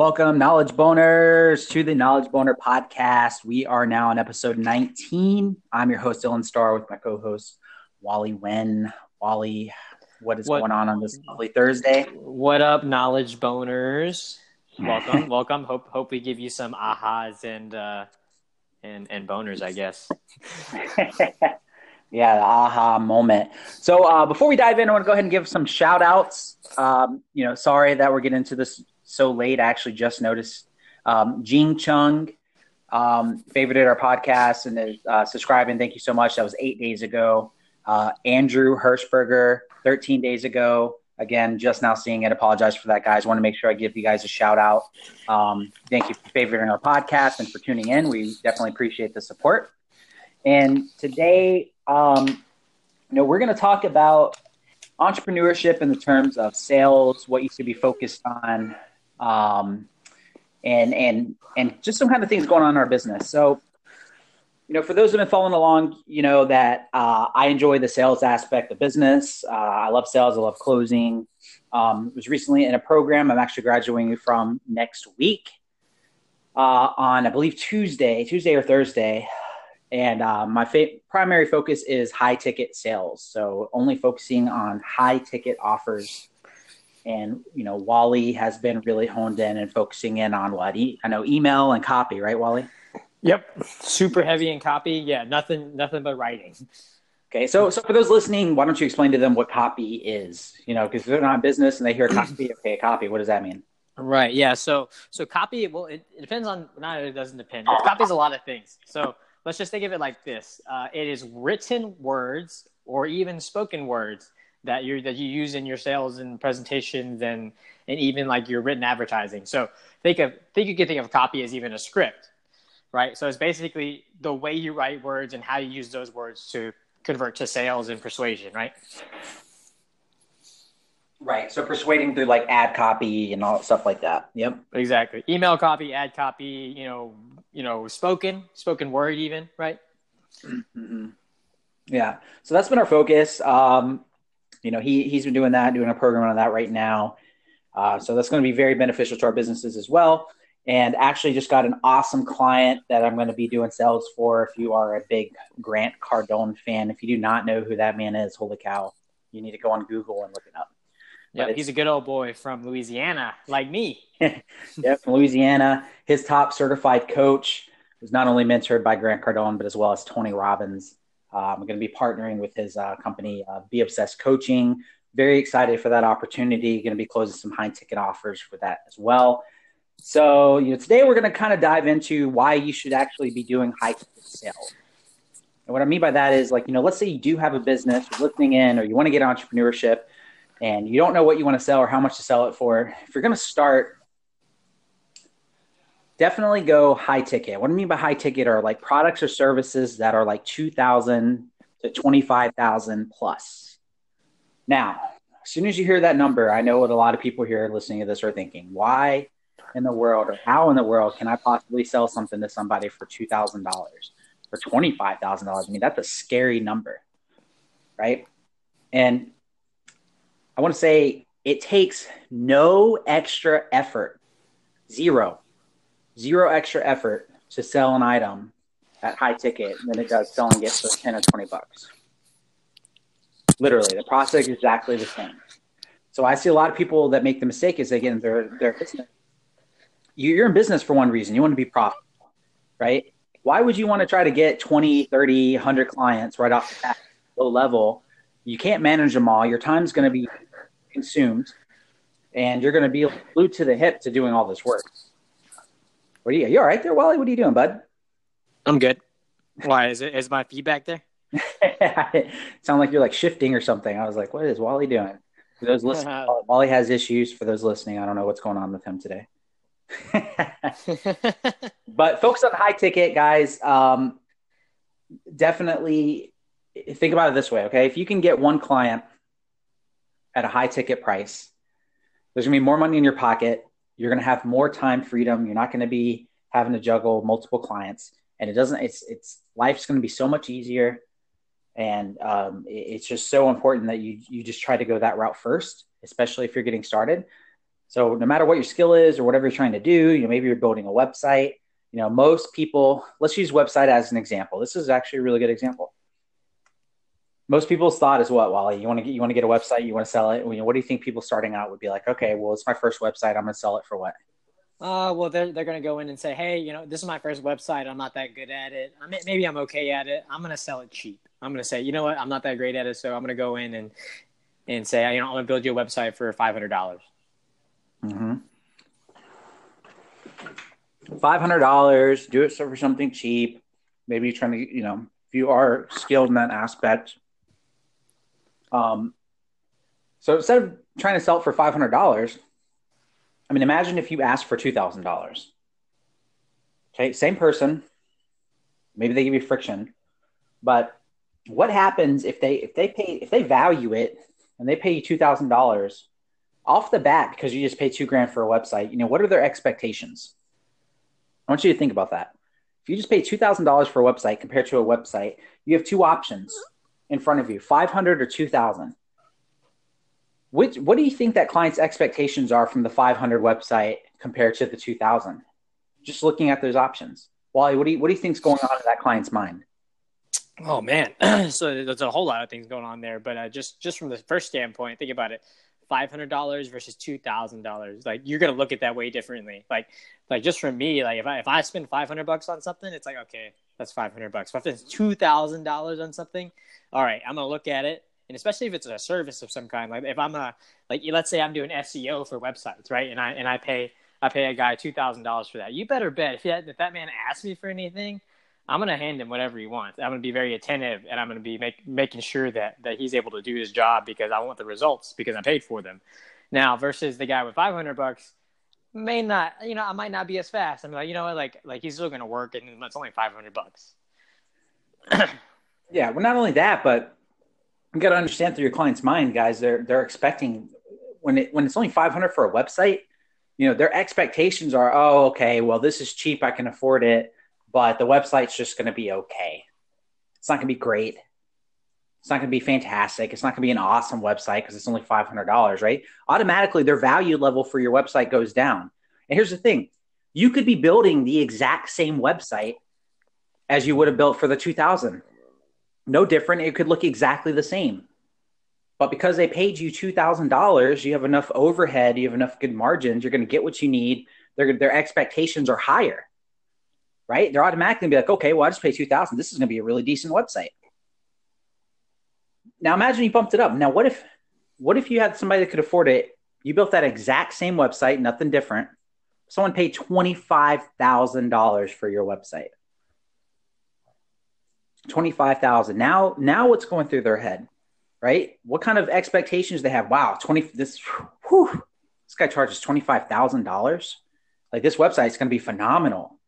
Welcome, Knowledge Boners, to the Knowledge Boner podcast. We are now on episode 19. I'm your host, Dylan Starr, with my co host, Wally Wen. Wally, what is what, going on on this lovely Thursday? What up, Knowledge Boners? Welcome, welcome. Hope hope we give you some ahas and uh, and and boners, I guess. yeah, the aha moment. So uh, before we dive in, I want to go ahead and give some shout outs. Um, you know, sorry that we're getting into this so late. I actually just noticed um, Jing Chung um, favorited our podcast and is uh, subscribing. Thank you so much. That was eight days ago. Uh, Andrew Hirschberger, 13 days ago. Again, just now seeing it. Apologize for that, guys. Want to make sure I give you guys a shout out. Um, thank you for favoriting our podcast and for tuning in. We definitely appreciate the support. And today, um, you know, we're going to talk about entrepreneurship in the terms of sales, what you should be focused on, um, and and and just some kind of things going on in our business. So, you know, for those who have been following along, you know that uh, I enjoy the sales aspect of business. Uh, I love sales. I love closing. Um, was recently in a program I'm actually graduating from next week uh, on I believe Tuesday, Tuesday or Thursday. And uh, my fa- primary focus is high ticket sales. So only focusing on high ticket offers and you know Wally has been really honed in and focusing in on what e- I know email and copy, right, Wally? Yep, super heavy in copy. Yeah, nothing, nothing but writing. Okay, so so for those listening, why don't you explain to them what copy is? You know, because they're not in business and they hear copy. Okay, copy. What does that mean? Right. Yeah. So so copy. Well, it, it depends on. Not it doesn't depend. Copy is a lot of things. So let's just think of it like this: uh, it is written words or even spoken words that you that you use in your sales and presentations and and even like your written advertising. So think of think you can think of copy as even a script, right? So it's basically the way you write words and how you use those words to convert to sales and persuasion, right? Right. So persuading through like ad copy and all stuff like that. Yep. Exactly. Email copy, ad copy, you know, you know, spoken, spoken word even, right? Mm-hmm. Yeah. So that's been our focus. Um, you know, he he's been doing that, doing a program on that right now. Uh, so that's going to be very beneficial to our businesses as well. And actually, just got an awesome client that I'm going to be doing sales for. If you are a big Grant Cardone fan, if you do not know who that man is, holy cow, you need to go on Google and look it up. Yeah, he's a good old boy from Louisiana, like me. yeah, from Louisiana. His top certified coach was not only mentored by Grant Cardone, but as well as Tony Robbins. Uh, I'm going to be partnering with his uh, company, uh, Be Obsessed Coaching. Very excited for that opportunity. Going to be closing some high ticket offers for that as well. So, you know, today we're going to kind of dive into why you should actually be doing high ticket sales. And what I mean by that is, like, you know, let's say you do have a business, you're listening in, or you want to get entrepreneurship, and you don't know what you want to sell or how much to sell it for. If you're going to start definitely go high ticket. What do I mean by high ticket are like products or services that are like 2000 to 25,000 plus. Now, as soon as you hear that number, I know what a lot of people here listening to this are thinking. Why in the world or how in the world can I possibly sell something to somebody for $2,000 or $25,000? I mean, that's a scary number, right? And I want to say it takes no extra effort, zero, zero extra effort to sell an item at high ticket than it does selling it for 10 or 20 bucks. Literally, the process is exactly the same. So I see a lot of people that make the mistake is again, they're, they're you're in business for one reason. You want to be profitable, right? Why would you want to try to get 20, 30, 100 clients right off the bat, low level? You can't manage them all. Your time's going to be consumed and you're going to be glued to the hip to doing all this work. What are you? You all right there, Wally? What are you doing, bud? I'm good. Why is it? Is my feedback there? sound like you're like shifting or something. I was like, what is Wally doing? For those listening, Wally has issues. For those listening, I don't know what's going on with him today. but focus on high ticket, guys. Um, definitely think about it this way. Okay, if you can get one client at a high ticket price, there's gonna be more money in your pocket. You're going to have more time freedom. You're not going to be having to juggle multiple clients, and it doesn't. It's it's life's going to be so much easier, and um, it's just so important that you you just try to go that route first, especially if you're getting started. So no matter what your skill is or whatever you're trying to do, you know, maybe you're building a website. You know, most people. Let's use website as an example. This is actually a really good example. Most people's thought is what, Wally? You want to get you want to get a website, you want to sell it. What do you think people starting out would be like? Okay, well, it's my first website. I'm going to sell it for what? Uh, well, they're, they're going to go in and say, hey, you know, this is my first website. I'm not that good at it. I mean, maybe I'm okay at it. I'm going to sell it cheap. I'm going to say, you know what? I'm not that great at it. So I'm going to go in and, and say, you know, I'm going to build you a website for 500. dollars mm-hmm. $500, do it for something cheap. Maybe you're trying to, you know, if you are skilled in that aspect. Um, so instead of trying to sell it for $500, I mean, imagine if you asked for $2,000. Okay, same person. Maybe they give you friction. But what happens if they if they pay if they value it and they pay you $2,000 off the bat because you just paid 2 grand for a website, you know, what are their expectations? I want you to think about that. If you just pay $2,000 for a website compared to a website, you have two options in front of you, 500 or 2000 which what do you think that client's expectations are from the 500 website compared to the 2000 just looking at those options. Wally what do you what do you think's going on in that client's mind? Oh man. So there's a whole lot of things going on there but uh, just just from the first standpoint think about it. $500 versus $2000 like you're going to look at that way differently. Like like just for me like if i if i spend 500 bucks on something it's like okay that's 500 bucks But if it's $2000 on something all right i'm going to look at it and especially if it's a service of some kind. Like if I'm a like let's say I'm doing SEO for websites, right? And I and I pay I pay a guy two thousand dollars for that. You better bet if that if that man asks me for anything, I'm gonna hand him whatever he wants. I'm gonna be very attentive, and I'm gonna be make, making sure that that he's able to do his job because I want the results because I paid for them. Now versus the guy with 500 bucks may not, you know, I might not be as fast. I'm like, you know what, like like he's still gonna work, and it's only 500 bucks. yeah, well, not only that, but you got to understand through your client's mind, guys. They're they're expecting when it when it's only five hundred for a website. You know, their expectations are, oh, okay, well, this is cheap, I can afford it, but the website's just to be okay. It's not to be great. It's not going to be fantastic. It's not going to be an awesome website because it's only five hundred dollars, right? Automatically, their value level for your website goes down. And here's the thing: you could be building the exact same website as you would have built for the two thousand no different. It could look exactly the same. But because they paid you $2,000, you have enough overhead, you have enough good margins, you're going to get what you need. Their, their expectations are higher, right? They're automatically going to be like, okay, well, I just paid 2000 This is going to be a really decent website. Now imagine you bumped it up. Now, what if, what if you had somebody that could afford it? You built that exact same website, nothing different. Someone paid $25,000 for your website. 25,000. Now, now what's going through their head, right? What kind of expectations they have? Wow, 20, this, whew, this guy charges $25,000. Like this website is going to be phenomenal.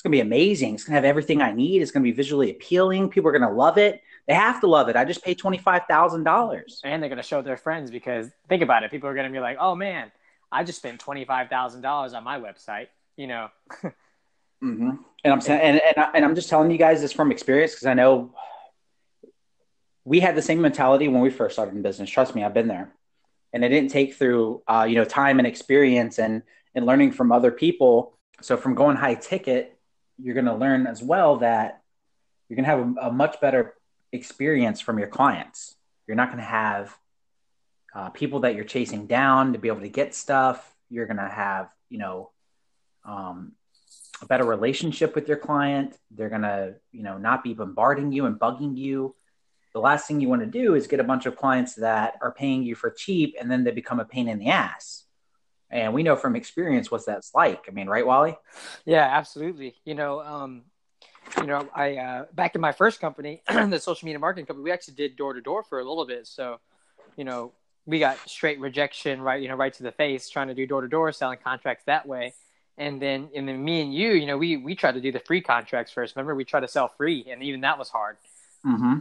It's going to be amazing. It's going to have everything I need. It's going to be visually appealing. People are going to love it. They have to love it. I just paid $25,000. And they're going to show their friends because think about it. People are going to be like, oh man, I just spent $25,000 on my website, you know? Mm-hmm. And I'm saying, and, and, I, and I'm just telling you guys this from experience because I know we had the same mentality when we first started in business. Trust me, I've been there, and it didn't take through uh, you know time and experience and and learning from other people. So from going high ticket, you're going to learn as well that you're going to have a, a, much better experience from your clients. You're not going to have uh, people that you're chasing down to be able to get stuff. You're going to have you know um, a better relationship with your client. They're going to, you know, not be bombarding you and bugging you. The last thing you want to do is get a bunch of clients that are paying you for cheap and then they become a pain in the ass. And we know from experience what that's like. I mean, right, Wally? Yeah, absolutely. You know, um, you know, I uh, back in my first company, the social media marketing company, we actually did door to door for a little bit. So, you know, we got straight rejection, right? You know, right to the face, trying to do door to door, selling contracts that way and then and then me and you, you know, we we tried to do the free contracts first. Remember, we tried to sell free, and even that was hard. Mm-hmm.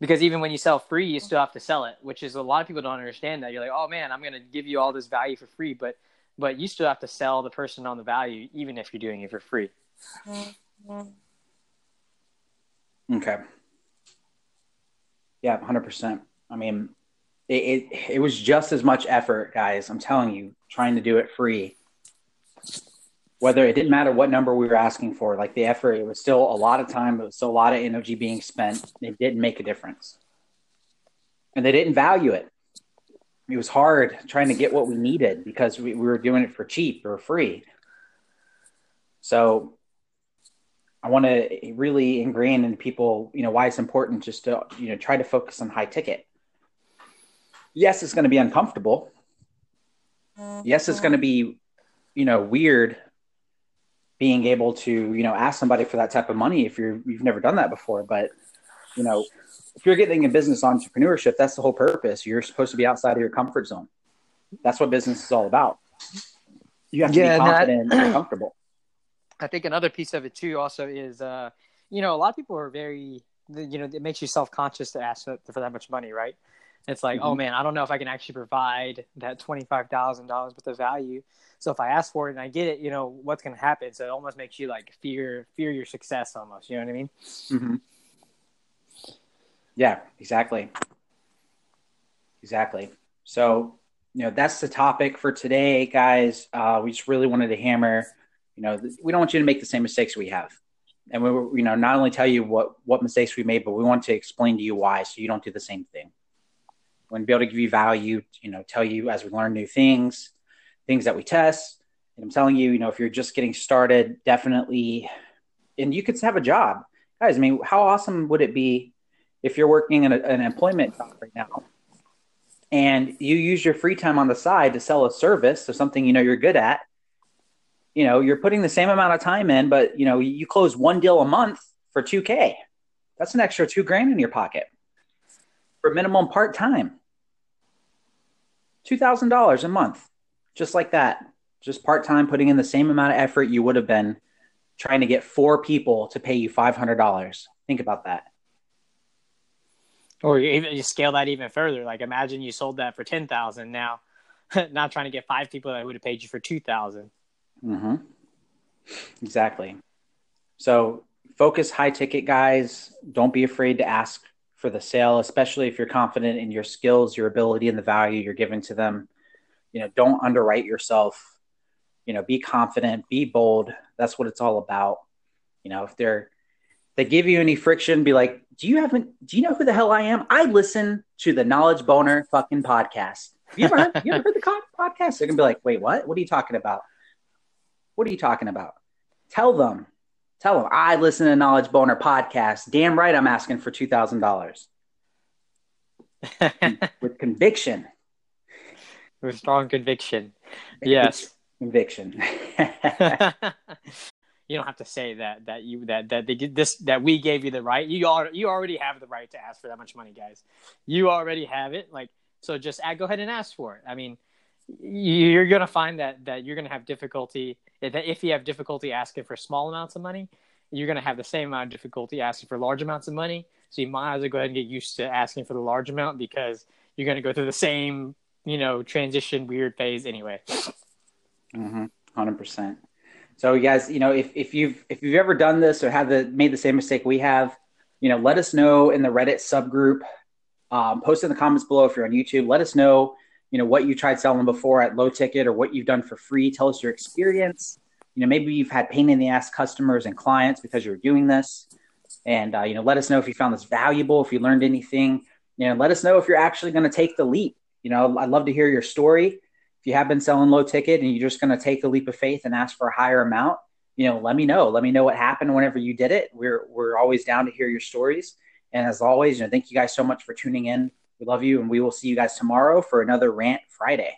Because even when you sell free, you still have to sell it, which is a lot of people don't understand that. You're like, oh man, I'm going to give you all this value for free, but but you still have to sell the person on the value, even if you're doing it for free. Mm-hmm. Okay. Yeah, hundred percent. I mean, it, it, it was just as much effort, guys. I'm telling you, trying to do it free. Whether it didn't matter what number we were asking for, like the effort, it was still a lot of time. It was still a lot of energy being spent. It didn't make a difference, and they didn't value it. It was hard trying to get what we needed because we, we were doing it for cheap or free. So I want to really ingrain in people, you know, why it's important just to, you know, try to focus on high ticket. Yes, it's going to be uncomfortable. Yes, it's going to be, you know, weird being able to, you know, ask somebody for that type of money if you're you've never done that before. But, you know, if you're getting a business entrepreneurship, that's the whole purpose. You're supposed to be outside of your comfort zone. That's what business is all about. You have to yeah, be confident that, and comfortable. I think another piece of it too also is, uh, you know, a lot of people are very, you know, it makes you self conscious to ask for, that much money, right? It's like, oh, mm-hmm. oh man, I don't know if I can actually provide that twenty five thousand dollars worth of value. So if I ask for it and I get it, you know, what's going to happen? So it almost makes you like fear fear your success almost. You know what I mean? Mm-hmm. Yeah, exactly. Exactly. So you know that's the topic for today, guys. Uh, we just really wanted to hammer you know, we don't want you to make the same mistakes we have. And we, you know, not only tell you what, what mistakes we made, but we want to explain to you why, so you don't do the same thing. To be able to give you value, you know, tell you as we learn new things, things that we test. And I'm telling you, you know, if you're just getting started, definitely, and you could have a job, guys. I mean, how awesome would it be if you're working in a, an employment job right now, and you use your free time on the side to sell a service or something you know you're good at, you know, you're putting the same amount of time in, but you know, you close one deal a month for 2K. That's an extra two grand in your pocket for minimum part time. $2,000 a month, just like that. Just part time, putting in the same amount of effort you would have been trying to get four people to pay you $500. Think about that. Or you even you scale that even further. Like imagine you sold that for 10,000 now, not trying to get five people that would have paid you for 2,000. Mm-hmm. Exactly. So focus high ticket guys. Don't be afraid to ask for the sale, especially if you're confident in your skills, your ability, and the value you're giving to them. You know, don't underwrite yourself. You know, be confident, be bold. That's what it's all about. You know, if they're they give you any friction, be like, do you have do you know who the hell I am? I listen to the Knowledge Boner fucking podcast. You ever heard, you ever heard the podcast? They're gonna be like, wait, what? What are you talking about? What are you talking about? Tell them. Tell them I listen to Knowledge Boner podcast. Damn right, I'm asking for two thousand dollars with conviction. With strong conviction. Yes. Conviction. you don't have to say that that you that that they did this that we gave you the right. You are you already have the right to ask for that much money, guys. You already have it. Like so, just go ahead and ask for it. I mean, you're going to find that that you're going to have difficulty that if you have difficulty asking for small amounts of money, you're going to have the same amount of difficulty asking for large amounts of money. So you might as well go ahead and get used to asking for the large amount because you're going to go through the same, you know, transition weird phase anyway. Mm-hmm. Hundred percent. So you guys, you know, if, if you've if you've ever done this or had the made the same mistake we have, you know, let us know in the Reddit subgroup. Um, post in the comments below if you're on YouTube. Let us know you know what you tried selling before at low ticket or what you've done for free. Tell us your experience. You know maybe you've had pain in the ass customers and clients because you're doing this. And uh, you know let us know if you found this valuable if you learned anything. You know let us know if you're actually going to take the leap. You know i'd love to hear your story. If you have been selling low ticket and you're just going to take the leap of faith and ask for a higher amount you know let me know. Let me know what happened whenever you did it. We're we're always down to hear your stories. And as always you know thank you guys so much for tuning in we love you, and we will see you guys tomorrow for another Rant Friday.